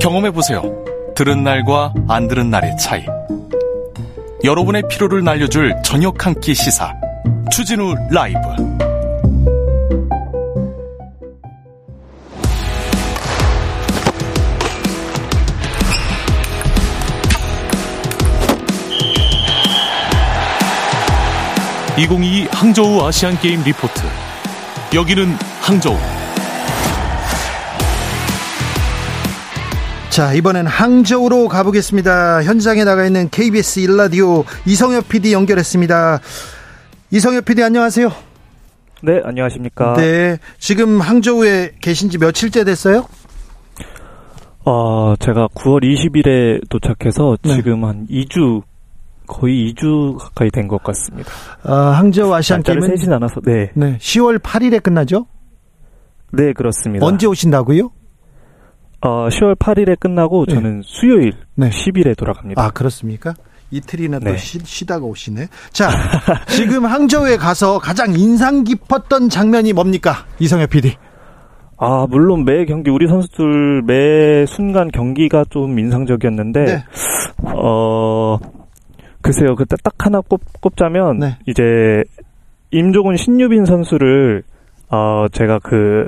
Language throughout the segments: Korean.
경험해 보세요. 들은 날과 안 들은 날의 차이. 여러분의 피로를 날려줄 저녁 한 끼 시사. 추진우 라이브. (2022) 항저우 아시안 게임 리포트 여기는 항저우 자, 이번엔 항저우로 가보겠습니다. 현장에 나가 있는 KBS 일라디오 이성엽 PD 연결했습니다. 이성엽 PD 안녕하세요. 네, 안녕하십니까. 네, 지금 항저우에 계신 지 며칠째 됐어요? 어, 제가 9월 20일에 도착해서 네. 지금 한 2주, 거의 2주 가까이 된 것 같습니다. 아, 항저우 아시안 게임은 세진 않아서, 네. 네, 10월 8일에 끝나죠? 네, 그렇습니다. 언제 오신다고요? 어, 10월 8일에 끝나고 네. 저는 수요일 네. 10일에 돌아갑니다. 아, 그렇습니까? 이틀이나 또 네. 쉬, 쉬다가 오시네. 자, 지금 항저우에 가서 가장 인상 깊었던 장면이 뭡니까? 이성엽 PD. 아, 물론 매 경기, 우리 선수들 매 순간 경기가 좀 인상적이었는데, 네. 어, 글쎄요, 그때 딱 하나 꼽, 꼽자면, 네. 이제, 임종훈 신유빈 선수를, 어, 제가 그,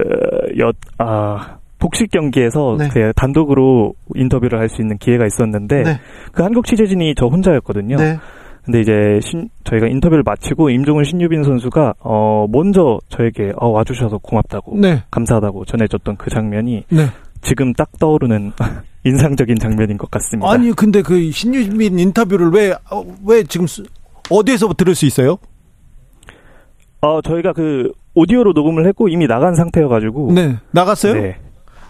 여, 아, 복식 경기에서 네. 그 단독으로 인터뷰를 할 수 있는 기회가 있었는데, 네. 그 한국 취재진이 저 혼자였거든요. 네. 근데 이제 신, 저희가 인터뷰를 마치고 임종훈 신유빈 선수가, 어, 먼저 저에게, 어, 와주셔서 고맙다고, 네. 감사하다고 전해줬던 그 장면이 네. 지금 딱 떠오르는 인상적인 장면인 것 같습니다. 아니, 근데 그 신유민 인터뷰를 왜, 어, 왜 지금 수- 어디에서 들을 수 있어요? 어, 저희가 그 오디오로 녹음을 했고 이미 나간 상태여가지고. 네. 나갔어요? 네.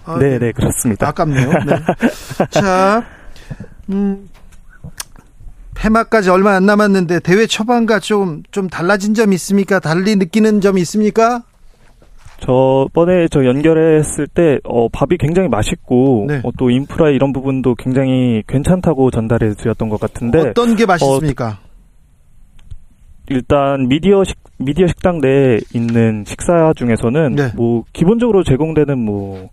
아, 네, 네, 그렇습니다. 아깝네요. 네. 자, 음, 폐막까지 얼마 안 남았는데 대회 초반과 좀, 좀 달라진 점이 있습니까? 달리 느끼는 점이 있습니까? 저번에 저 연결했을 때, 어, 밥이 굉장히 맛있고, 네. 어, 또 인프라 이런 부분도 굉장히 괜찮다고 전달해 주셨던 것 같은데, 어떤 게 맛있습니까? 일단 미디어 식, 미디어 식당 내에 있는 식사 중에서는, 네. 뭐, 기본적으로 제공되는 뭐,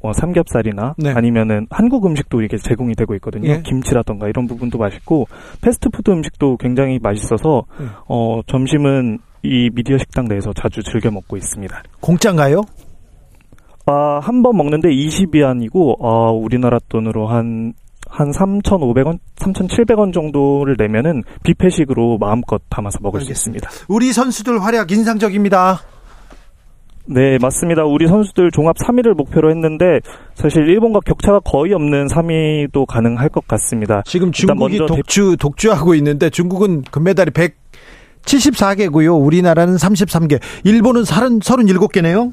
어, 삼겹살이나 네. 아니면은 한국 음식도 이렇게 제공이 되고 있거든요. 예. 김치라던가 이런 부분도 맛있고 패스트푸드 음식도 굉장히 맛있어서 네. 어 점심은 이 미디어 식당 내에서 자주 즐겨 먹고 있습니다. 공짜인가요? 아, 한 번 먹는데 20위안이고 아, 우리나라 돈으로 한한 3,500원, 3,700원 정도를 내면은 뷔페식으로 마음껏 담아서 먹을 알겠습니다. 수 있습니다. 우리 선수들 활약 인상적입니다. 네, 맞습니다. 우리 선수들 종합 3위를 목표로 했는데 사실 일본과 격차가 거의 없는 3위도 가능할 것 같습니다. 지금 중국이 독주, 독주하고 있는데 중국은 금메달이 174개고요. 우리나라는 33개. 일본은 30, 37개네요.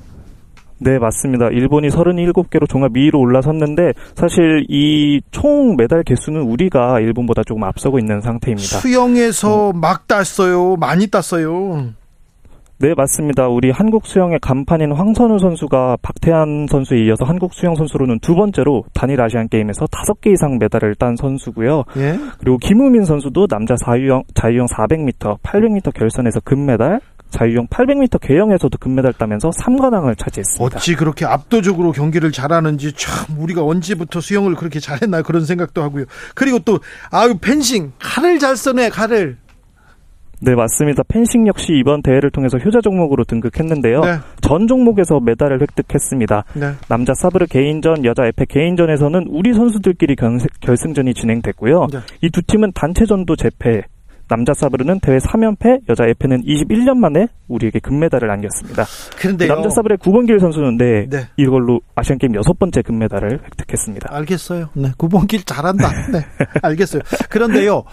네, 맞습니다. 일본이 37개로 종합 2위로 올라섰는데 사실 이 총 메달 개수는 우리가 일본보다 조금 앞서고 있는 상태입니다. 수영에서 막 땄어요. 많이 땄어요. 네, 맞습니다. 우리 한국 수영의 간판인 황선우 선수가 박태환 선수에 이어서 한국 수영 선수로는 두 번째로 단일 아시안 게임에서 다섯 개 이상 메달을 딴 선수고요. 예. 그리고 김우민 선수도 남자 자유형 자유형 400m, 800m 결선에서 금메달, 자유형 800m 개영에서도 금메달 따면서 3관왕을 차지했습니다. 어찌 그렇게 압도적으로 경기를 잘하는지 참 우리가 언제부터 수영을 그렇게 잘했나 그런 생각도 하고요. 그리고 또 아유 펜싱 칼을 잘 써네 칼을. 네, 맞습니다. 펜싱 역시 이번 대회를 통해서 효자 종목으로 등극했는데요. 네. 전 종목에서 메달을 획득했습니다. 네. 남자 사브르 개인전, 여자 에페 개인전에서는 우리 선수들끼리 견- 결승 전이 진행됐고요. 네. 이두 팀은 단체전도 재패. 남자 사브르는 대회 3연패, 여자 에페는 21년 만에 우리에게 금메달을 안겼습니다. 그런데요. 남자 사브르의 구본길 선수는 네, 네. 이걸로 아시안 게임 여섯 번째 금메달을 획득했습니다. 알겠어요. 네. 구본길 잘한다. 네. 알겠어요. 그런데요.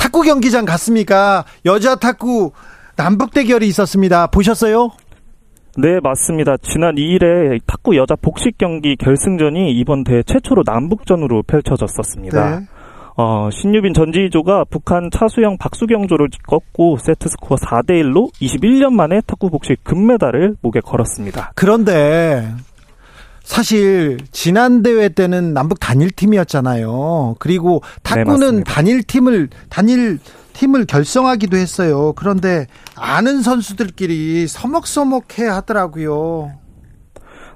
탁구 경기장 갔습니까? 여자 탁구 남북 대결이 있었습니다. 보셨어요? 네, 맞습니다. 지난 2일에 탁구 여자 복식 경기 결승전이 이번 대회 최초로 남북전으로 펼쳐졌었습니다. 네. 어, 신유빈 전지희조가 북한 차수영 박수경조를 꺾고 세트 스코어 4대 1로 21년 만에 탁구 복식 금메달을 목에 걸었습니다. 그런데 사실 지난 대회 때는 남북 단일 팀이었잖아요. 그리고 탁구는 네, 단일 팀을 단일 팀을 결성하기도 했어요. 그런데 아는 선수들끼리 서먹서먹해 하더라고요.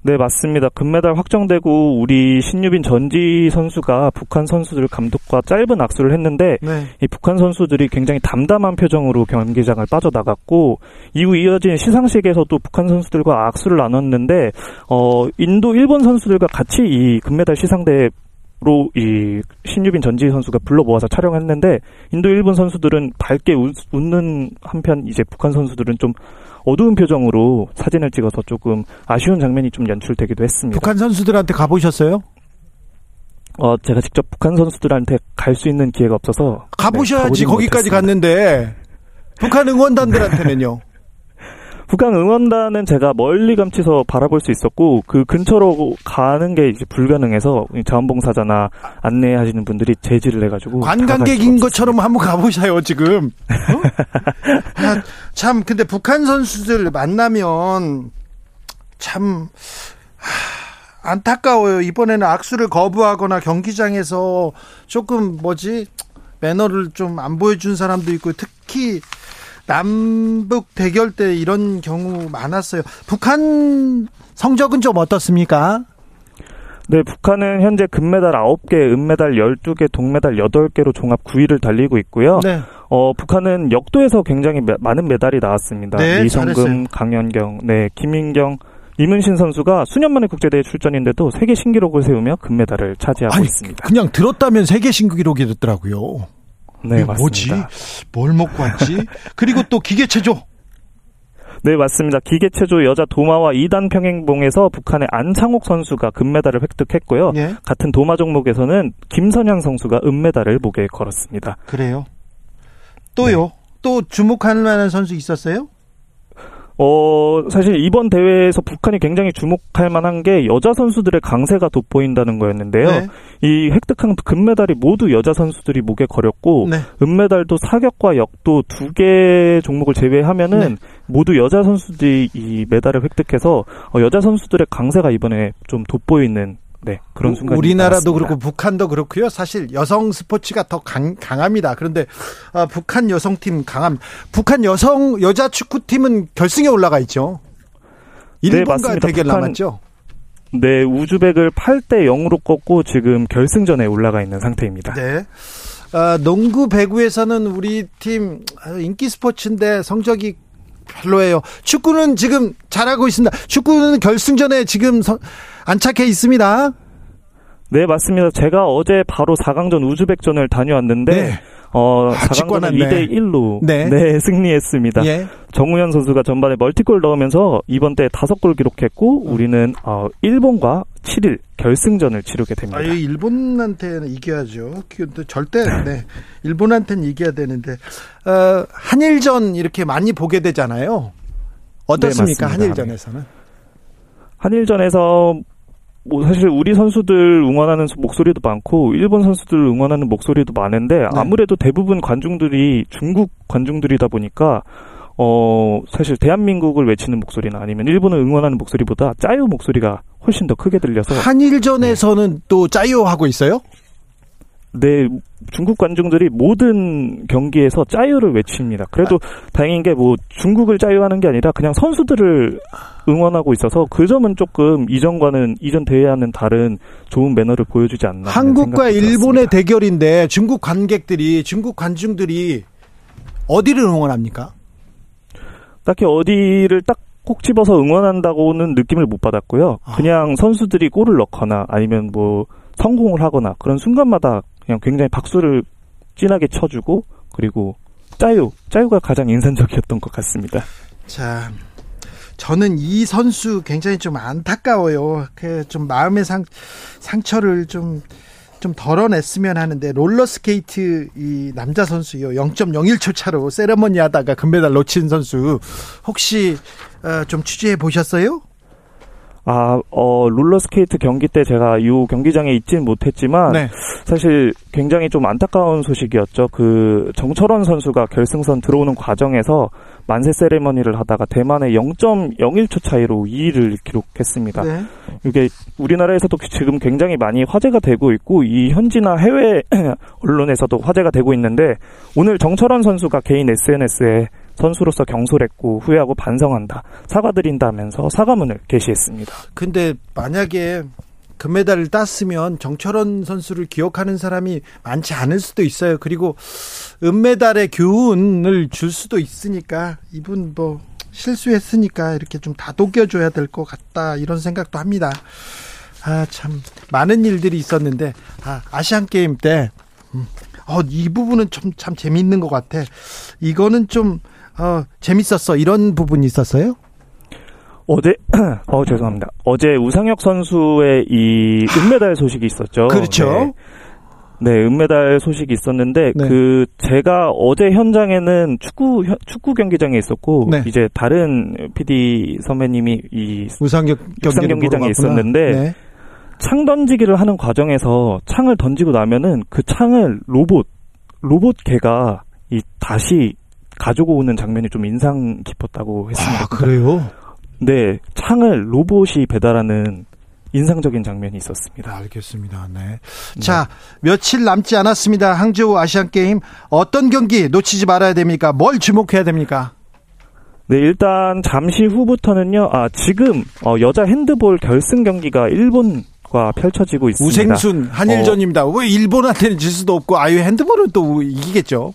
네, 맞습니다. 금메달 확정되고 우리 신유빈 전지 선수가 북한 선수들 감독과 짧은 악수를 했는데 네. 이 북한 선수들이 굉장히 담담한 표정으로 경기장을 빠져나갔고 이후 이어진 시상식에서도 북한 선수들과 악수를 나눴는데 어 인도 일본 선수들과 같이 이 금메달 시상대 로 이 신유빈 전지 선수가 불러 모아서 촬영했는데 인도 일본 선수들은 밝게 웃, 는 한편 이제 북한 선수들은 좀 어두운 표정으로 사진을 찍어서 조금 아쉬운 장면이 좀 연출되기도 했습니다. 북한 선수들한테 가보셨어요? 어, 제가 직접 북한 선수들한테 갈 수 있는 기회가 없어서 가보셔야지 네, 거기까지. 갔는데 북한 응원단들한테는요. 북한 응원단은 제가 멀리 감치서 바라볼 수 있었고 그 근처로 가는 게 이제 불가능해서 자원봉사자나 안내하시는 분들이 제지를 해가지고 관광객인 것처럼 한번 가보셔요 지금. 어? 아, 참 근데 북한 선수들 만나면 참. 안타까워요. 이번에는 악수를 거부하거나 경기장에서 조금 뭐지 매너를 좀 안 보여준 사람도 있고 특히 남북 대결 때 이런 경우 많았어요. 북한 성적은 좀 어떻습니까? 네, 북한은 현재 금메달 9개, 은메달 12개, 동메달 8개로 종합 9위를 달리고 있고요. 네. 어, 북한은 역도에서 굉장히 매, 많은 메달이 나왔습니다. 네, 이성금, 강현경, 네, 김인경, 이문신 선수가 수년 만에 국제대회 출전인데도 세계 신기록을 세우며 금메달을 차지하고 아니, 있습니다. 그냥 들었다면 세계 신기록이 됐더라고요. 네, 맞습니다. 뭐지? 뭘 먹고 왔지? 그리고 또 기계 체조. 네, 맞습니다. 기계체조 여자 도마와 2단 평행봉에서 북한의 안창옥 선수가 금메달을 획득했고요. 예? 같은 도마 종목에서는 김선양 선수가 은메달을 목에 걸었습니다. 그래요? 또요? 네. 또 주목할 만한 선수 있었어요? 어, 사실 이번 대회에서 북한이 굉장히 주목할 만한 게 여자 선수들의 강세가 돋보인다는 거였는데요. 네. 이 획득한 금메달이 모두 여자 선수들이 목에 걸렸고 네. 은메달도 사격과 역도 두 개 종목을 제외하면은 네. 모두 여자 선수들이 이 메달을 획득해서 어, 여자 선수들의 강세가 이번에 좀 돋보이는 네, 그런 순간이 우리나라도. 그렇고 북한도 그렇고요. 사실 여성 스포츠가 더 강, 강합니다. 그런데 어, 북한 여성팀 강함. 북한 여성 여자 축구팀은 결승에 올라가 있죠. 네, 일본과 네, 대결 북한, 남았죠. 네, 우즈벡을 8대 0으로 꺾고 지금 결승전에 올라가 있는 상태입니다. 네. 어, 농구 배구에서는 우리 팀 인기 스포츠인데 성적이 별로예요. 축구는 지금 잘하고 있습니다. 축구는 결승전에 지금 서, 안착해 있습니다. 네, 맞습니다. 제가 어제 바로 4강전 우즈벡전을 다녀왔는데 네. 어, 아, 4강전 2대 1로 네. 네. 승리했습니다. 예. 정우현 선수가 전반에 멀티골 넣으면서 이번 때 5골 기록했고 우리는 어, 일본과 7일 결승전을 치르게 됩니다. 아, 일본한테는 이겨야죠. 절대 네. 일본한테는 이겨야 되는데 어, 한일전 이렇게 많이 보게 되잖아요. 어떻습니까? 네, 한일전에서는? 한일전에서 뭐 사실 우리 선수들 응원하는 목소리도 많고 일본 선수들 응원하는 목소리도 많은데 네. 아무래도 대부분 관중들이 중국 관중들이다 보니까 어 사실 대한민국을 외치는 목소리나 아니면 일본을 응원하는 목소리보다 짜요 목소리가 훨씬 더 크게 들려서 한일전에서는 네. 또 짜요 하고 있어요? 네, 중국 관중들이 모든 경기에서 짜유를 외칩니다. 그래도 아. 다행인 게 뭐 중국을 짜유하는 게 아니라 그냥 선수들을 응원하고 있어서 그 점은 조금 이전과는 이전 대회와는 다른 좋은 매너를 보여주지 않나. 한국과 일본의 대결인데 중국 관객들이 중국 관중들이 어디를 응원합니까? 딱히 어디를 딱꼭 집어서 응원한다고는 느낌을 못 받았고요. 아. 그냥 선수들이 골을 넣거나 아니면 뭐 성공을 하거나 그런 순간마다 그냥 굉장히 박수를 진하게 쳐주고 그리고 加油 加油가 가장 인상적이었던 것 같습니다. 자, 저는 이 선수 굉장히 좀 안타까워요. 그 좀 마음의 상 상처를 좀좀 덜어냈으면 하는데 롤러스케이트 이 남자 선수요 0.01초 차로 세레머니 하다가 금메달 놓친 선수 혹시 어, 좀 취재해 보셨어요? 아, 어, 롤러스케이트 경기 때 제가 이 경기장에 있진 못했지만 네. 사실 굉장히 좀 안타까운 소식이었죠. 그 정철원 선수가 결승선 들어오는 과정에서 만세 세레머니를 하다가 대만에 0.01초 차이로 2위를 기록했습니다. 네. 이게 우리나라에서도 지금 굉장히 많이 화제가 되고 있고 이 현지나 해외 언론에서도 화제가 되고 있는데 오늘 정철원 선수가 개인 SNS에 선수로서 경솔했고 후회하고 반성한다. 사과드린다면서 사과문을 게시했습니다. 근데 만약에 금메달을 땄으면 정철원 선수를 기억하는 사람이 많지 않을 수도 있어요. 그리고 은메달의 교훈을 줄 수도 있으니까 이분 뭐 실수했으니까 이렇게 좀 다독여줘야 될 것 같다 이런 생각도 합니다. 아 참 많은 일들이 있었는데 아, 아시안 게임 때 음, 어, 이 부분은 좀참 재미있는 것 같아. 이거는 좀 어, 재밌었어 이런 부분이 있었어요? 어제 어 죄송합니다. 어제 우상혁 선수의 이 은메달 소식이 있었죠. 그렇죠. 네. 네, 은메달 소식이 있었는데 네. 그 제가 어제 현장에는 축구 축구 경기장에 있었고 네. 이제 다른 PD 선배님이 이 우상혁 경기장에 있었는데 네. 창 던지기를 하는 과정에서 창을 던지고 나면은 그 창을 로봇 로봇 개가 이 다시 가지고 오는 장면이 좀 인상 깊었다고 했습니다. 아, 그래요? 네, 창을 로봇이 배달하는 인상적인 장면이 있었습니다. 알겠습니다. 네. 네. 자, 며칠 남지 않았습니다. 항저우 아시안 게임 어떤 경기 놓치지 말아야 됩니까? 뭘 주목해야 됩니까? 네, 일단 잠시 후부터는요. 아, 지금 어, 여자 핸드볼 결승 경기가 일본 과 펼쳐지고 있습니다. 우생순 한일전입니다. 어. 왜 일본한테는 질 수도 없고 아유 핸드볼은 또 이기겠죠?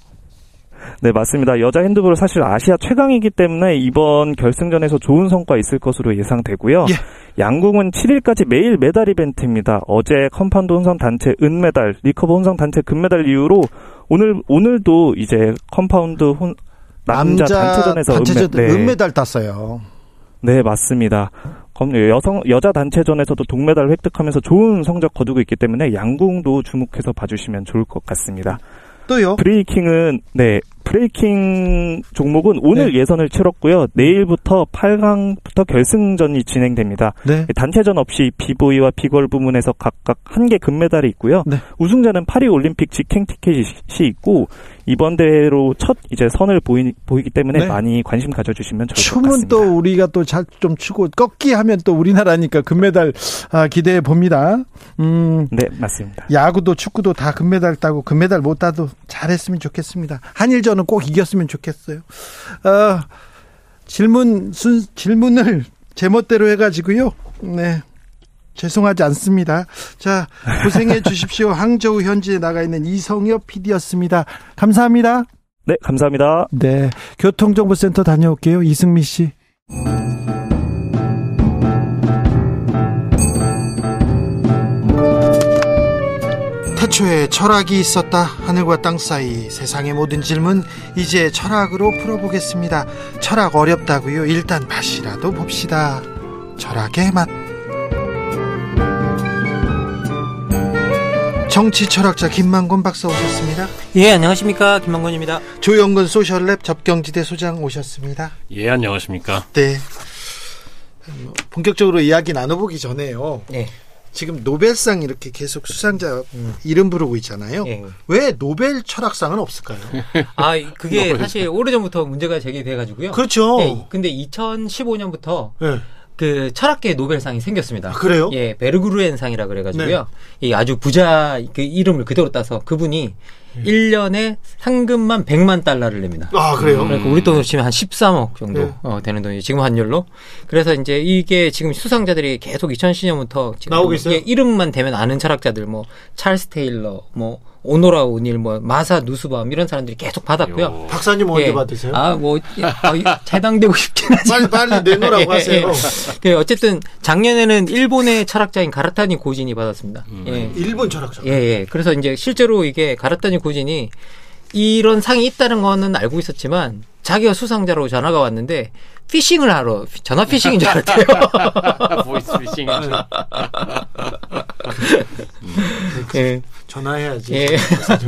네, 맞습니다. 여자 핸드볼 사실 아시아 최강이기 때문에 이번 결승전에서 좋은 성과 있을 것으로 예상되고요. 예. 양궁은 7일까지 매일 메달 이벤트입니다. 어제 컴파운드 혼성 단체 은메달, 리커브 혼성 단체 금메달 이후로 오늘 오늘도 이제 컴파운드 혼 남자, 남자 단체전에서 단체전, 은메, 네. 은메달 땄어요. 네, 맞습니다. 여성 여자 단체전에서도 동메달을 획득하면서 좋은 성적 거두고 있기 때문에 양궁도 주목해서 봐주시면 좋을 것 같습니다. 또요? 브레이킹은 네 브레이킹 종목은 오늘 네. 예선을 치렀고요. 내일부터 8강부터 결승전이 진행됩니다. 네. 단체전 없이 비보이와 비걸 부문에서 각각 한 개 금메달이 있고요. 네. 우승자는 파리 올림픽 직행 티켓이 있고 이번 대회로 첫 이제 선을 보이, 보이기 때문에 네. 많이 관심 가져주시면 좋을 것 같습니다. 춤은 또 우리가 또잘좀 추고 꺾기 하면 또 우리나라니까 금메달 아, 기대해 봅니다. 음, 네 맞습니다. 야구도 축구도 다 금메달 따고 금메달 못 따도 잘했으면 좋겠습니다. 한일전 은꼭 이겼으면 좋겠어요. 어, 질문 순 질문을 제멋대로 해가지고요. 네. 죄송하지 않습니다. 자, 고생해 주십시오. 항저우 현지에 나가 있는 이성엽 PD였습니다. 감사합니다. 네, 감사합니다. 네. 교통정보센터 다녀올게요. 이승미 씨. 태초에 철학이 있었다. 하늘과 땅 사이 세상의 모든 질문 이제 철학으로 풀어보겠습니다. 철학 어렵다고요? 일단 맛이라도 봅시다. 철학의 맛. 정치 철학자 김만곤 박사 오셨습니다. 예, 안녕하십니까. 김만곤입니다. 조영근 소셜랩 접경지대 소장 오셨습니다. 예, 안녕하십니까. 네. 본격적으로 이야기 나눠보기 전에요. 네. 지금 노벨상 이렇게 계속 수상자 음. 이름 부르고 있잖아요. 네. 왜 노벨 철학상은 없을까요? 아, 그게 사실 오래전부터 문제가 제기돼 가지고요. 그렇죠. 네, 근데 2015년부터 네. 그 철학계 노벨상이 생겼습니다. 아, 그래요? 예, 베르그루엔상이라 그래가지고요. 네. 이 아주 부자 그 이름을 그대로 따서 그분이 음. 1년에 상금만 100만 달러를 냅니다. 아, 그래요? 그러니까 우리 돈으로 치면 한 13억 정도 네. 어, 되는 돈이 지금 환율로. 그래서 이제 이게 지금 수상자들이 계속 2010년부터 지금 나오고 있어요. 이름만 되면 아는 철학자들 뭐 찰스 테일러 뭐 오노라 오닐, 뭐 마사 누스밤 이런 사람들이 계속 받았고요. 박사님 언제 예. 받으세요? 아뭐 어, 해당되고 싶긴 하지만 빨리 빨리 내놓으라고 하세요. 예. 어쨌든 작년에는 일본의 철학자인 가라타니 고진이 받았습니다. 음. 예. 일본 철학자. 예, 예. 그래서 이제 실제로 이게 가라타니 고진이 이런 상이 있다는 거는 알고 있었지만 자기가 수상자로 전화가 왔는데 피싱을 하러 전화 피싱인 줄 알았대요. 보이스 피싱. 예. 전화해야지. 예.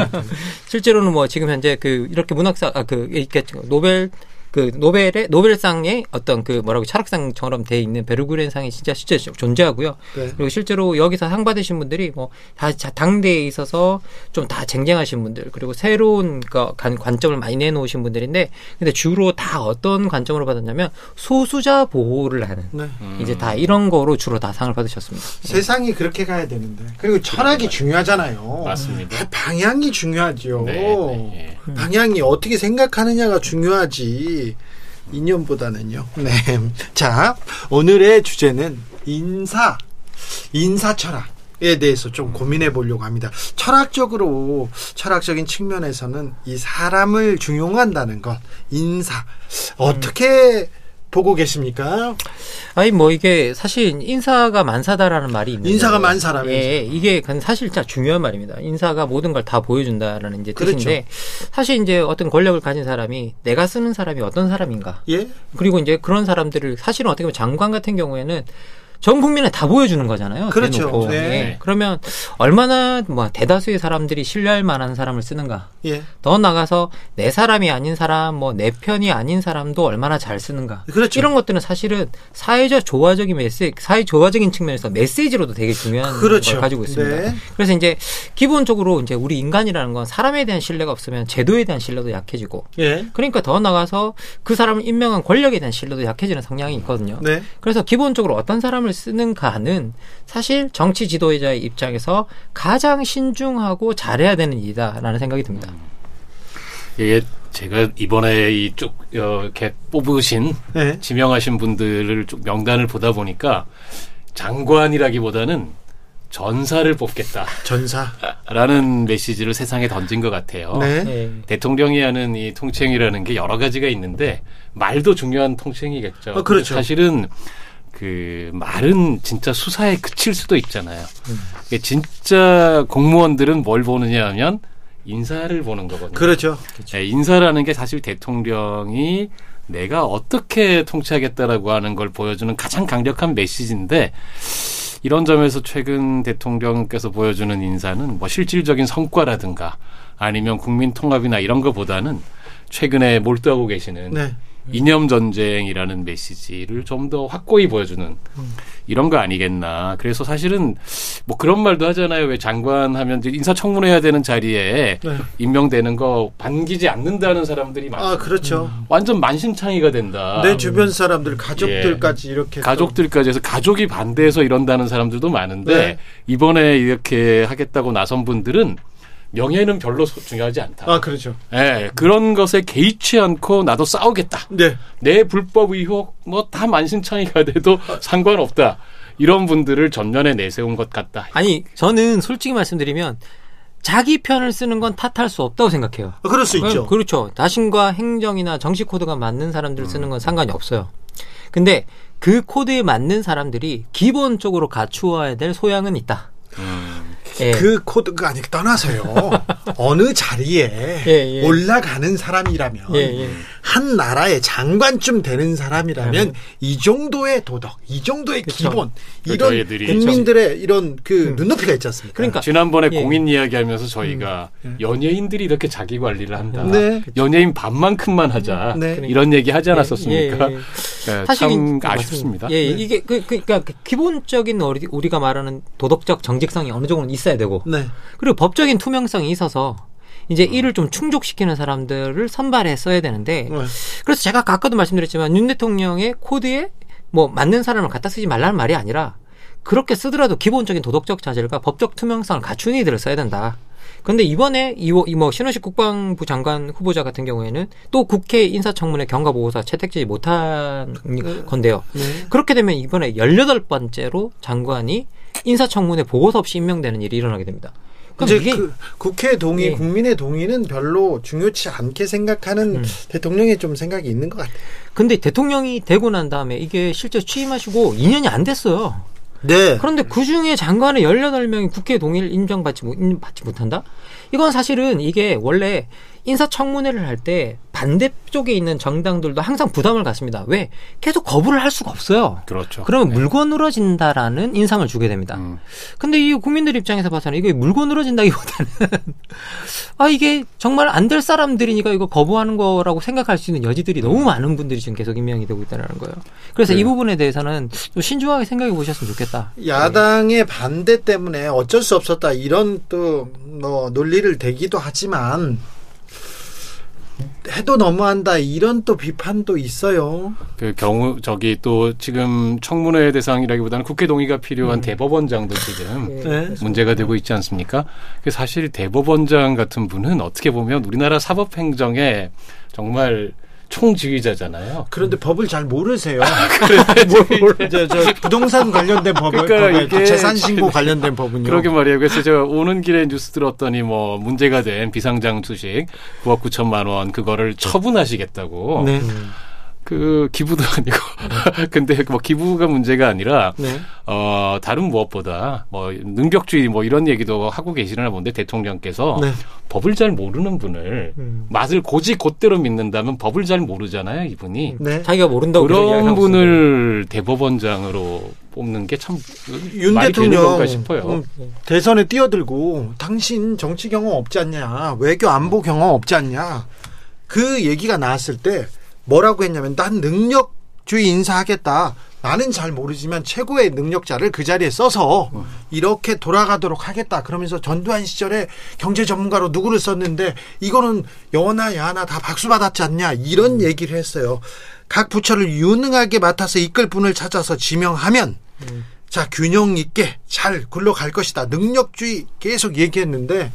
실제로는 뭐 지금 현재 그 이렇게 문학사 아그 이렇게 노벨 그 노벨의 노벨상의 어떤 그 뭐라고 철학상처럼 돼 있는 베르구렌상이 진짜 실제 존재하고요. 네. 그리고 실제로 여기서 상 받으신 분들이 뭐다 당대에 있어서 좀 다 쟁쟁하신 분들 그리고 새로운 그 관점을 많이 내놓으신 분들인데 근데 주로 다 어떤 관점으로 받았냐면 소수자 보호를 하는 네. 이제 다 이런 거로 주로 다 상을 받으셨습니다. 세상이 그렇게 가야 되는데 그리고 철학이 중요하잖아요. 맞습니다. 방향이 중요하죠. 네, 네. 예. 방향이 어떻게 생각하느냐가 중요하지. 이념보다는요. 네. 자, 오늘의 주제는 인사, 인사 철학. 에 대해서 좀 고민해 보려고 합니다. 철학적으로 철학적인 측면에서는 이 사람을 중용한다는 것, 인사 어떻게 보고 계십니까? 아니 뭐 이게 사실 인사가 만사다라는 말이 있는데 인사가 만사라면 예, 이게 사실 진짜 중요한 말입니다. 인사가 모든 걸 다 보여준다라는 이제 그렇죠. 뜻인데 사실 이제 어떤 권력을 가진 사람이 내가 쓰는 사람이 어떤 사람인가? 예. 그리고 이제 그런 사람들을 사실은 어떻게 보면 장관 같은 경우에는 전 국민에 다 보여주는 거잖아요. 그렇죠. 네. 네. 그러면 얼마나 뭐 대다수의 사람들이 신뢰할 만한 사람을 쓰는가. 예. 더 나가서 내 사람이 아닌 사람, 뭐 내 편이 아닌 사람도 얼마나 잘 쓰는가. 그렇죠. 이런 것들은 사실은 사회적 조화적인 메시지, 사회 조화적인 측면에서 메시지로도 되게 중요한 그렇죠. 걸 가지고 있습니다. 네. 그래서 이제 기본적으로 이제 우리 인간이라는 건 사람에 대한 신뢰가 없으면 제도에 대한 신뢰도 약해지고. 예. 그러니까 더 나가서 그 사람을 임명한 권력에 대한 신뢰도 약해지는 성향이 있거든요. 네. 그래서 기본적으로 어떤 사람을 방법을 쓰는가는 사실 정치 지도자의 입장에서 가장 신중하고 잘해야 되는 일이다라는 생각이 듭니다. 음. 이게 제가 이번에 이쪽 어, 이렇게 뽑으신 네. 지명하신 분들을 쭉 명단을 보다 보니까 장관이라기보다는 전사를 뽑겠다. 전사. 라는 메시지를 세상에 던진 것 같아요. 네. 네. 대통령이 하는 이 통칭이라는 게 여러 가지가 있는데 말도 중요한 통칭이겠죠. 어, 그렇죠. 사실은 그 말은 진짜 수사에 그칠 수도 있잖아요. 음. 진짜 공무원들은 뭘 보느냐 하면 인사를 보는 거거든요. 그렇죠. 네, 인사라는 게 사실 대통령이 내가 어떻게 통치하겠다라고 하는 걸 보여주는 가장 강력한 메시지인데 이런 점에서 최근 대통령께서 보여주는 인사는 뭐 실질적인 성과라든가 아니면 국민 통합이나 이런 것보다는 최근에 몰두하고 계시는 네. 이념 전쟁이라는 메시지를 좀 더 확고히 보여주는 이런 거 아니겠나. 그래서 사실은 뭐 그런 말도 하잖아요. 왜 장관 하면 인사청문회 해야 되는 자리에 네. 임명되는 거 반기지 않는다는 사람들이 많아요. 아, 그렇죠. 음. 완전 만신창이가 된다. 내 주변 사람들, 가족들까지 예. 이렇게. 가족들까지 해서 가족이 반대해서 이런다는 사람들도 많은데 네. 이번에 이렇게 하겠다고 나선 분들은 명예는 별로 중요하지 않다. 아, 그렇죠. 예, 네, 그런 것에 개의치 않고 나도 싸우겠다. 네. 내 불법 의혹 뭐 다 만신창이가 돼도 상관없다. 이런 분들을 전면에 내세운 것 같다. 아니, 저는 솔직히 말씀드리면 자기 편을 쓰는 건 탓할 수 없다고 생각해요. 아, 그럴 수 있죠. 그렇죠. 자신과 행정이나 정치 코드가 맞는 사람들 을 쓰는 건 상관이 없어요. 근데 그 코드에 맞는 사람들이 기본적으로 갖추어야 될 소양은 있다. 음. 예. 그 코드가 아니 떠나서요. 어느 자리에 예, 예. 올라가는 사람이라면 예, 예. 한 나라의 장관쯤 되는 사람이라면 네. 이 정도의 도덕, 이 정도의 그쵸. 기본 이런 국민들의 이런 그 음. 눈높이가 있지 않습니까? 그러니까 지난번에 예. 공인 이야기하면서 저희가 음. 연예인들이 이렇게 자기 관리를 한다. 네. 연예인 반만큼만 하자. 네. 이런 얘기 하지 않았었습니까? 네, 사실 참 아쉽습니다. 예, 이게 그, 그, 그러니까 기본적인 우리가 말하는 도덕적 정직성이 어느 정도는 있어 야 되고 네. 그리고 법적인 투명성이 있어서 이제 음. 이를 좀 충족시키는 사람들을 선발해 써야 되는데 네. 그래서 제가 아까도 말씀드렸지만 윤 대통령의 코드에 뭐 맞는 사람을 갖다 쓰지 말라는 말이 아니라 그렇게 쓰더라도 기본적인 도덕적 자질과 법적 투명성을 갖춘 이들을 써야 된다. 근데 이번에 이뭐 신원식 국방부 장관 후보자 같은 경우에는 또 국회 인사청문회 경과보고서 채택되지 못한 네. 건데요. 네. 그렇게 되면 이번에 열여덟 번째로 장관이 인사청문회 보고서 없이 임명되는 일이 일어나게 됩니다. 이제 그 국회 동의, 예. 국민의 동의는 별로 중요치 않게 생각하는 음. 대통령의 좀 생각이 있는 것 같아요. 근데 대통령이 되고 난 다음에 이게 실제 취임하시고 2년이 안 됐어요. 네. 그런데 그 중에 장관의 18명이 국회 동의를 인정받지, 못, 받지 못한다? 이건 사실은 이게 원래 인사청문회를 할 때 반대쪽에 있는 정당들도 항상 부담을 갖습니다. 왜? 계속 거부를 할 수가 없어요. 그렇죠. 그러면 네. 물고 늘어진다라는 인상을 주게 됩니다. 음. 근데 이 국민들 입장에서 봐서는 이게 물고 늘어진다기보다는 아 이게 정말 안 될 사람들이니까 이거 거부하는 거라고 생각할 수 있는 여지들이 너무 많은 분들이 지금 계속 임명이 되고 있다는 거예요. 그래서 네. 이 부분에 대해서는 좀 신중하게 생각해 보셨으면 좋겠다. 야당의 네. 반대 때문에 어쩔 수 없었다 이런 또 뭐 논리를 대기도 하지만 해도 너무한다 이런 또 비판도 있어요. 그 경우 저기 또 지금 청문회 대상이라기보다는 국회 동의가 필요한 음. 대법원장도 지금 네. 문제가 되고 있지 않습니까? 사실 대법원장 같은 분은 어떻게 보면 우리나라 사법행정에 정말 총지휘자잖아요. 그런데 법을 잘 모르세요. 아, 저, 저 부동산 관련된 법을 그러니까 이게 재산 신고 관련된 법은요. 그러게 말이에요. 그래서 저 오는 길에 뉴스 들었더니 뭐 문제가 된 비상장 주식 9억 9천만 원 그거를 처분하시겠다고. 네. 그 기부도 아니고 근데 뭐 기부가 문제가 아니라 네. 어 다른 무엇보다 뭐 능력주의 뭐 이런 얘기도 하고 계시나 본데 대통령께서 네. 법을 잘 모르는 분을 음. 맛을 고지 곧대로 믿는다면 법을 잘 모르잖아요 이분이 네. 자기가 모른다고 그런 분을 대법원장으로 뽑는 게 참 윤 대통령 싶어요. 음, 대선에 뛰어들고 당신 정치 경험 없지 않냐 외교 안보 경험 없지 않냐 그 얘기가 나왔을 때 뭐라고 했냐면 난 능력주의 인사하겠다. 나는 잘 모르지만 최고의 능력자를 그 자리에 써서 이렇게 돌아가도록 하겠다. 그러면서 전두환 시절에 경제 전문가로 누구를 썼는데 이거는 여나 야나 다 박수 받았지 않냐 이런 얘기를 했어요. 각 부처를 유능하게 맡아서 이끌 분을 찾아서 지명하면 자 균형 있게 잘 굴러갈 것이다. 능력주의 계속 얘기했는데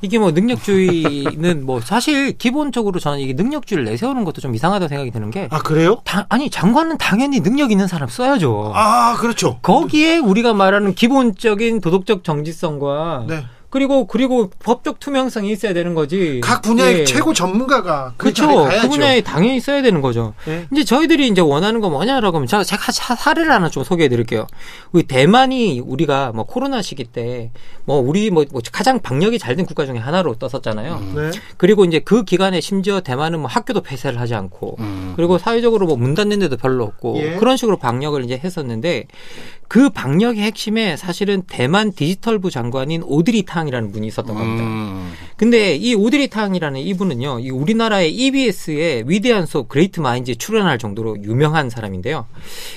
이게 뭐 능력주의는 뭐 사실 기본적으로 저는 이게 능력주의를 내세우는 것도 좀 이상하다고 생각이 드는 게. 아, 그래요? 다, 아니, 장관은 당연히 능력 있는 사람 써야죠. 아, 그렇죠. 거기에 우리가 말하는 기본적인 도덕적 정지성과 네. 그리고 그리고 법적 투명성이 있어야 되는 거지. 각 분야의 예. 최고 전문가가 그 그렇죠. 그 분야에 당연히 있어야 되는 거죠. 예. 이제 저희들이 이제 원하는 거 뭐냐라고 하면 제가, 제가 사례를 하나 좀 소개해 드릴게요. 우리 대만이 우리가 뭐 코로나 시기 때 뭐 우리 뭐, 뭐 가장 방역이 잘 된 국가 중에 하나로 떴었잖아요. 음. 네. 그리고 이제 그 기간에 심지어 대만은 뭐 학교도 폐쇄를 하지 않고 음. 그리고 사회적으로 뭐 문 닫는 데도 별로 없고 예. 그런 식으로 방역을 이제 했었는데 그 방역의 핵심에 사실은 대만 디지털부 장관인 오드리 탕이라는 분이 있었던 겁니다. 음. 근데 이 오드리 탕이라는 이분은요, 이 우리나라의 EBS의 위대한 수업 Great Minds에 출연할 정도로 유명한 사람인데요.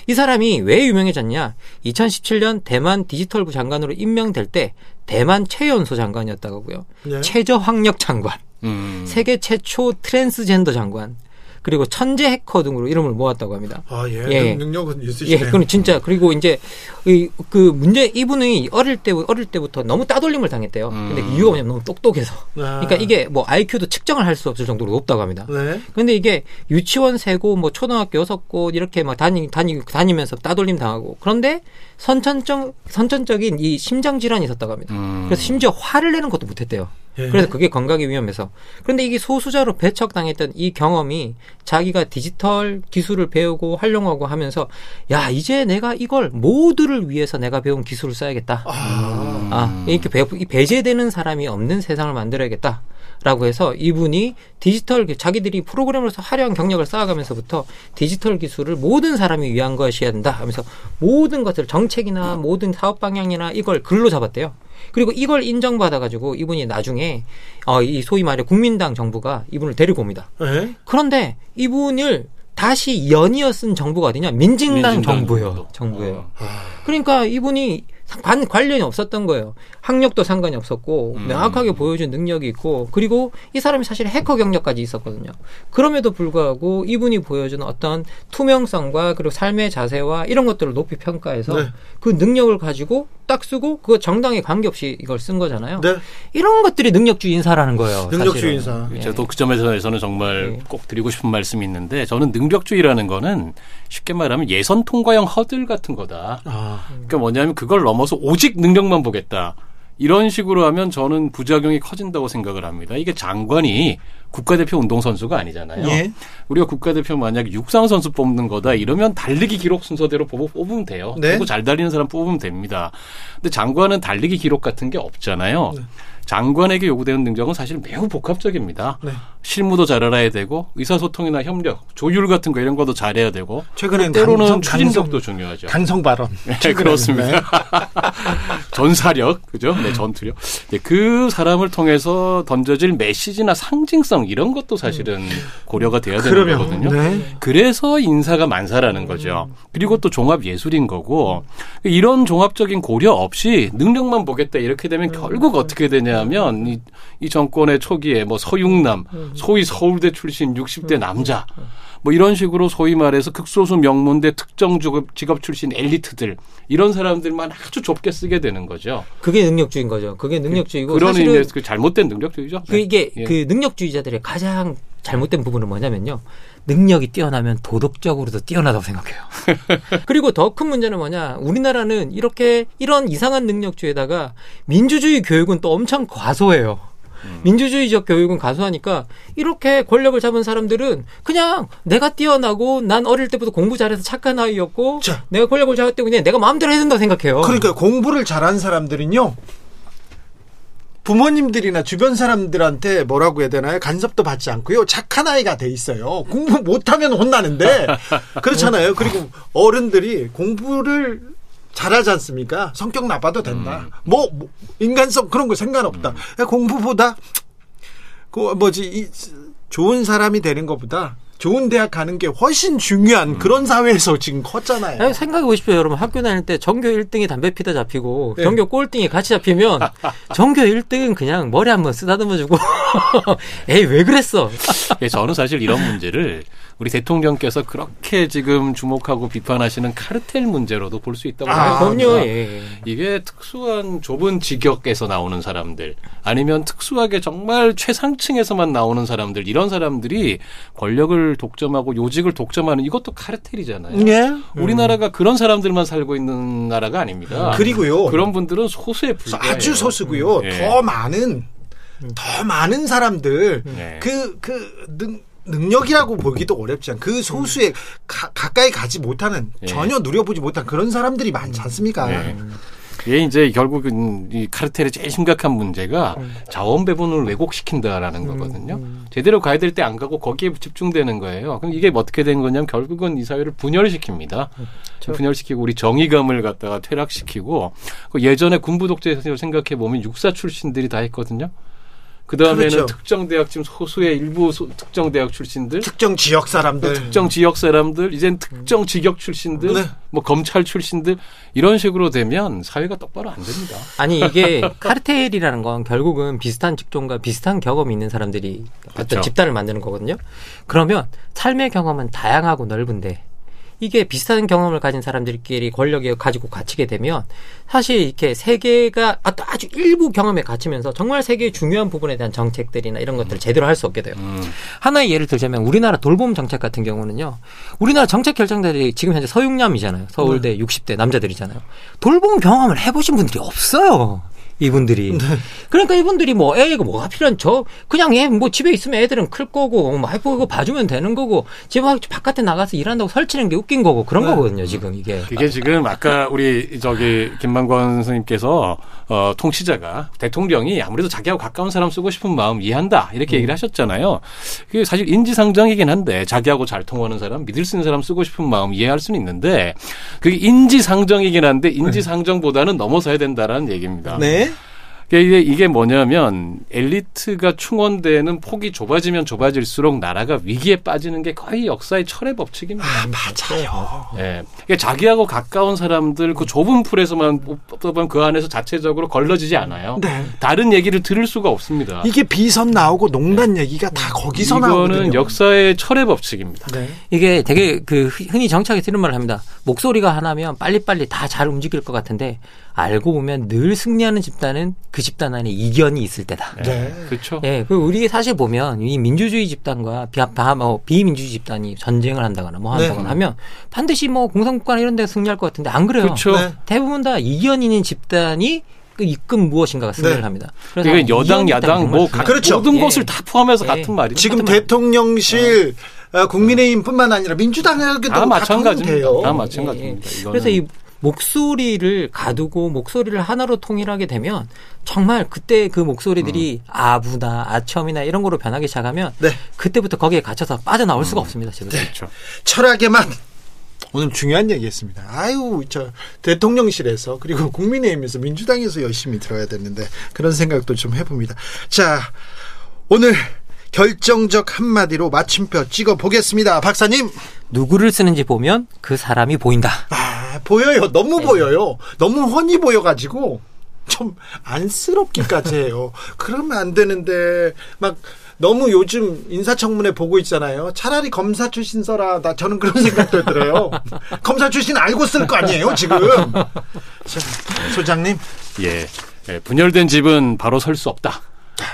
이 사람이 왜 유명해졌냐? 2017년 대만 디지털부 장관으로 임명될 때 대만 최연소 장관이었다고요. 네. 최저학력 장관. 음. 세계 최초 트랜스젠더 장관. 그리고 천재 해커 등으로 이름을 모았다고 합니다. 아, 예. 예. 능력은 있으시네요. 예, 그건 진짜 그리고 이제 이, 그 문제 이분이 어릴 때 어릴 때부터 너무 따돌림을 당했대요. 음. 근데 이유가 뭐냐면 너무 똑똑해서. 아. 그러니까 이게 뭐 IQ도 측정을 할 수 없을 정도로 높다고 합니다. 네. 근데 이게 유치원 세고 뭐 초등학교 여섯 곳 이렇게 막 다니 다니 다니면서 따돌림 당하고 그런데 선천적 선천적인 이 심장 질환이 있었다고 합니다. 음. 그래서 심지어 화를 내는 것도 못했대요. 예. 그래서 그게 건강에 위험해서. 그런데 이게 소수자로 배척당했던 이 경험이 자기가 디지털 기술을 배우고 활용하고 하면서 야 이제 내가 이걸 모두를 위해서 내가 배운 기술을 써야겠다. 아, 아 이렇게 배, 배제되는 사람이 없는 세상을 만들어야겠다. 라고 해서 이분이 디지털 자기들이 프로그램으로서 화려한 경력을 쌓아가면서부터 디지털 기술을 모든 사람이 위한 것이어야 된다 하면서 모든 것을 정책이나 모든 사업 방향이나 이걸 글로 잡았대요. 그리고 이걸 인정받아가지고 이분이 나중에 어, 이 소위 말해 국민당 정부가 이분을 데리고 옵니다. 에? 그런데 이분을 다시 연이어 쓴 정부가 어디냐? 민진당, 민진당 정부예요. 정부예요. 어. 그러니까 이분이 관, 관련이 없었던 거예요. 학력도 상관이 없었고 음. 명확하게 보여준 능력이 있고 그리고 이 사람이 사실 해커 경력까지 있었거든요. 그럼에도 불구하고 이분이 보여준 어떤 투명성과 그리고 삶의 자세와 이런 것들을 높이 평가해서 네. 그 능력을 가지고 딱 쓰고 그거 정당에 관계없이 이걸 쓴 거잖아요. 네. 이런 것들이 능력주의 인사라는 거예요. 능력주의 인사. 예. 저도 그 점에서는 정말 예. 꼭 드리고 싶은 말씀이 있는데 저는 능력주의라는 거는 쉽게 말하면 예선 통과형 허들 같은 거다. 아. 그러니까 뭐냐면 그걸 넘어서 오직 능력만 보겠다. 이런 식으로 하면 저는 부작용이 커진다고 생각을 합니다. 이게 장관이 국가대표 운동선수가 아니잖아요. 예. 우리가 국가대표 만약 육상 선수 뽑는 거다 이러면 달리기 기록 순서대로 뽑으면 돼요. 네. 그리고 잘 달리는 사람 뽑으면 됩니다. 근데 장관은 달리기 기록 같은 게 없잖아요. 네. 장관에게 요구되는 능력은 사실 매우 복합적입니다. 네. 실무도 잘 알아야 되고 의사소통이나 협력, 조율 같은 거 이런 것도 잘해야 되고 최근엔 때로는 강성, 추진력도 중요하죠. 강성 발언. 네, 그렇습니다. 네. 전사력, 그죠? 네, 전투력. 네, 그 사람을 통해서 던져질 메시지나 상징성 이런 것도 사실은 고려가 돼야 되는 그러면, 거거든요. 네. 그래서 인사가 만사라는 거죠. 그리고 또 종합 예술인 거고 이런 종합적인 고려 없이 능력만 보겠다 이렇게 되면 결국 어떻게 되냐면 이, 이 정권의 초기에 뭐 서육남, 소위 서울대 출신 60대 남자 뭐 이런 식으로 소위 말해서 극소수 명문대 특정 직업, 직업 출신 엘리트들 이런 사람들만 아주 좁게 쓰게 되는 거죠. 그게 능력주의인 거죠. 그게 능력주의고 그런 의미에서 그 잘못된 능력주의죠. 그 이게 네. 그 능력주의자들의 가장 잘못된 부분은 뭐냐면요. 능력이 뛰어나면 도덕적으로도 뛰어나다고 생각해요. 그리고 더 큰 문제는 뭐냐. 우리나라는 이렇게 이런 이상한 능력주의에다가 민주주의 교육은 또 엄청 과소해요. 음. 민주주의적 교육은 가수하니까 이렇게 권력을 잡은 사람들은 그냥 내가 뛰어나고 난 어릴 때부터 공부 잘해서 착한 아이였고 자. 내가 권력을 잡았기 때문에 내가 마음대로 해야 된다고 생각해요. 그러니까 공부를 잘한 사람들은요. 부모님들이나 주변 사람들한테 뭐라고 해야 되나요? 간섭도 받지 않고요. 착한 아이가 돼 있어요. 공부 못하면 혼나는데 그렇잖아요. 그리고 어른들이 공부를 잘하지 않습니까? 성격 나빠도 된다. 음. 뭐, 뭐, 인간성 그런 거 상관없다. 음. 공부보다 그 뭐지 이, 좋은 사람이 되는 것보다 좋은 대학 가는 게 훨씬 중요한 음. 그런 사회에서 지금 컸잖아요. 생각해 보십시오, 여러분. 학교 다닐 때 전교 1등이 담배 피다 잡히고 네. 전교 꼴등이 같이 잡히면 전교 1등은 그냥 머리 한번 쓰다듬어 주고 에이, 왜 그랬어? 예, 저는 사실 이런 문제를 우리 대통령께서 그렇게 지금 주목하고 비판하시는 카르텔 문제로도 볼 수 있다고 아, 생각합니다. 그럼요. 예. 이게 특수한 좁은 직역에서 나오는 사람들 아니면 특수하게 정말 최상층에서만 나오는 사람들 이런 사람들이 권력을 독점하고 요직을 독점하는 이것도 카르텔이잖아요. 예? 우리나라가 음. 그런 사람들만 살고 있는 나라가 아닙니다. 그리고요. 그런 분들은 소수에 불과해요. 아주 소수고요. 음. 더 많은 더 많은 사람들 네. 그, 그, 능, 능력이라고 보기도 어렵지 않. 그 소수의 음. 가, 가까이 가지 못하는 예. 전혀 누려보지 못한 그런 사람들이 많지 않습니까? 예. 예, 이제 결국은 이 카르텔의 제일 심각한 문제가 음. 자원 배분을 왜곡시킨다라는 음, 거거든요. 음. 제대로 가야 될 때 안 가고 거기에 집중되는 거예요. 그럼 이게 어떻게 된 거냐면 결국은 이 사회를 분열시킵니다. 그렇죠. 분열시키고 우리 정의감을 갖다가 퇴락시키고 그 예전에 군부 독재에서 생각해 보면 육사 출신들이 다 했거든요. 그 다음에는 그렇죠. 특정 대학 지금 소수의 일부 소, 특정 대학 출신들, 특정 지역 사람들, 특정 지역 사람들, 이젠 특정 직역 출신들, 네. 뭐 검찰 출신들 이런 식으로 되면 사회가 똑바로 안 됩니다. 아니 이게 카르텔이라는 건 결국은 비슷한 직종과 비슷한 경험이 있는 사람들이 어떤 그렇죠. 집단을 만드는 거거든요. 그러면 삶의 경험은 다양하고 넓은데 이게 비슷한 경험을 가진 사람들끼리 권력에 가지고 갇히게 되면 사실 이렇게 세계가 아주 일부 경험에 갇히면서 정말 세계의 중요한 부분에 대한 정책들이나 이런 것들을 제대로 할 수 없게 돼요. 음. 하나의 예를 들자면 우리나라 돌봄 정책 같은 경우는요. 우리나라 정책 결정자들이 지금 현재 서육남이잖아요. 서울대 음. 60대 남자들이잖아요. 돌봄 경험을 해보신 분들이 없어요. 이분들이. 네. 그러니까 이분들이 뭐 애가 뭐가 필요한 저 그냥 애 뭐 집에 있으면 애들은 클 거고 뭐 와이프 그거 봐주면 되는 거고 집 바깥에 나가서 일한다고 설치는 게 웃긴 거고 그런 네. 거거든요 지금 이게. 이게 지금 아까 우리 저기 김만권 선생님께서 어, 통치자가 대통령이 아무래도 자기하고 가까운 사람 쓰고 싶은 마음 이해한다 이렇게 음. 얘기를 하셨잖아요. 그게 사실 인지상정이긴 한데 자기하고 잘 통하는 사람 믿을 수 있는 사람 쓰고 싶은 마음 이해할 수는 있는데 그게 인지상정이긴 한데 인지상정보다는 넘어서야 된다라는 얘기입니다. 네. 이게, 이게 뭐냐면 엘리트가 충원되는 폭이 좁아지면 좁아질수록 나라가 위기에 빠지는 게 거의 역사의 철의 법칙입니다. 아, 맞아요. 예. 네. 자기하고 가까운 사람들 그 좁은 풀에서만 뽑으면 그 안에서 자체적으로 걸러지지 않아요. 네. 다른 얘기를 들을 수가 없습니다. 이게 비선 나오고 농단 네. 얘기가 다 거기서 나오거든요. 이거는 역사의 철의 법칙입니다. 네. 이게 되게 그 흔히 정착에 쓰는 말을 합니다. 목소리가 하나면 빨리빨리 다 잘 움직일 것 같은데 알고 보면 늘 승리하는 집단은 그 집단 안에 이견이 있을 때다. 네. 그렇죠. 예. 그 우리 사실 보면 이 민주주의 집단과 비, 뭐 비민주주의 집단이 전쟁을 한다거나 뭐 한다거나 네. 하면 반드시 뭐 공산국가 이런 데서 승리할 것 같은데 안 그래요. 그렇죠. 네. 대부분 다 이견 있는 집단이 그 입금 무엇인가가 승리를 네. 합니다. 그래서 그러니까 여당, 야당 뭐 그렇죠. 모든 예. 것을 다 포함해서 예. 같은 말이죠. 지금 대통령실 어. 국민의힘뿐만 아니라 민주당에도 다 마찬가지입니다. 다 마찬가지입니다. 예. 그래서 이 목소리를 가두고 목소리를 하나로 통일하게 되면 정말 그때 그 목소리들이 음. 아부나 아첨이나 이런 거로 변하기 시작하면 네. 그때부터 거기에 갇혀서 빠져나올 음. 수가 없습니다. 네. 그렇죠. 철학에만 오늘 중요한 얘기했습니다. 아유, 저 대통령실에서 그리고 국민의힘에서 민주당에서 열심히 들어야 되는데 그런 생각도 좀 해봅니다. 자, 오늘 결정적 한마디로 마침표 찍어 보겠습니다. 박사님. 누구를 쓰는지 보면 그 사람이 보인다. 아, 보여요. 너무 네. 보여요. 너무 훤히 보여가지고 좀 안쓰럽기까지 해요. 그러면 안 되는데 막 너무 요즘 인사청문회 보고 있잖아요. 차라리 검사 출신 써라. 나 저는 그런 생각도 들어요. 검사 출신 알고 쓸 거 아니에요, 지금. 자, 소장님. 예. 예. 분열된 집은 바로 설 수 없다.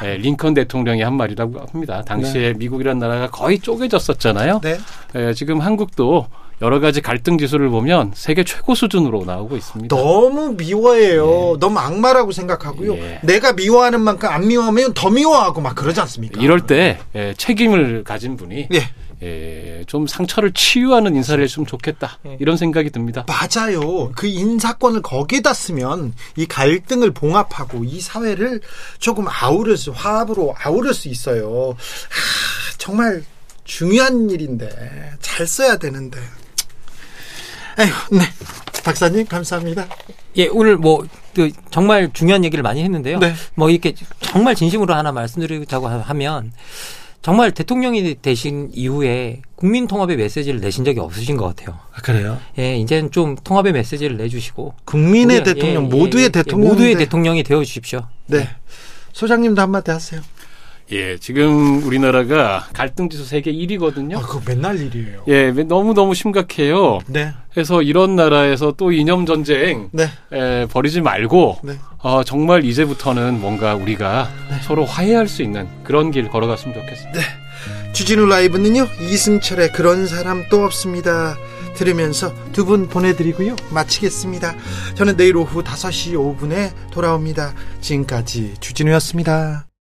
예, 링컨 대통령이 한 말이라고 합니다. 당시에 네. 미국이란 나라가 거의 쪼개졌었잖아요. 네. 예, 지금 한국도 여러 가지 갈등 지수를 보면 세계 최고 수준으로 나오고 있습니다. 너무 미워해요. 예. 너무 악마라고 생각하고요. 예. 내가 미워하는 만큼 안 미워하면 더 미워하고 막 그러지 않습니까? 이럴 때 예, 책임을 가진 분이 예. 예, 좀 상처를 치유하는 인사를 했으면 좋겠다. 예. 이런 생각이 듭니다. 맞아요. 그 인사권을 거기에다 쓰면 이 갈등을 봉합하고 이 사회를 조금 아우를 수, 화합으로 아우를 수 있어요. 하, 정말 중요한 일인데 잘 써야 되는데. 에휴, 네. 박사님 감사합니다. 예, 오늘 뭐그 정말 중요한 얘기를 많이 했는데요. 네. 뭐 이렇게 정말 진심으로 하나 말씀드리자고 하면 정말 대통령이 되신 이후에 국민 통합의 메시지를 내신 적이 없으신 것 같아요. 아, 그래요? 예, 이제는 좀 통합의 메시지를 내주시고 국민의 우리, 대통령, 예, 모두의 예, 대통령, 모두의 대통령이 되어 주십시오. 네. 네. 소장님도 한마디 하세요. 예, 지금 우리나라가 갈등 지수 세계 1위거든요. 아, 그거 맨날 일이에요. 예, 너무 너무 심각해요. 네. 그래서 이런 나라에서 또 이념 전쟁 네. 예, 버리지 말고 네. 어, 정말 이제부터는 뭔가 우리가 네. 서로 화해할 수 있는 그런 길 걸어갔으면 좋겠습니다. 네. 주진우 라이브는요 이승철의 그런 사람 또 없습니다. 들으면서 두 분 보내드리고요. 마치겠습니다. 저는 내일 오후 5시 5분에 돌아옵니다. 지금까지 주진우였습니다.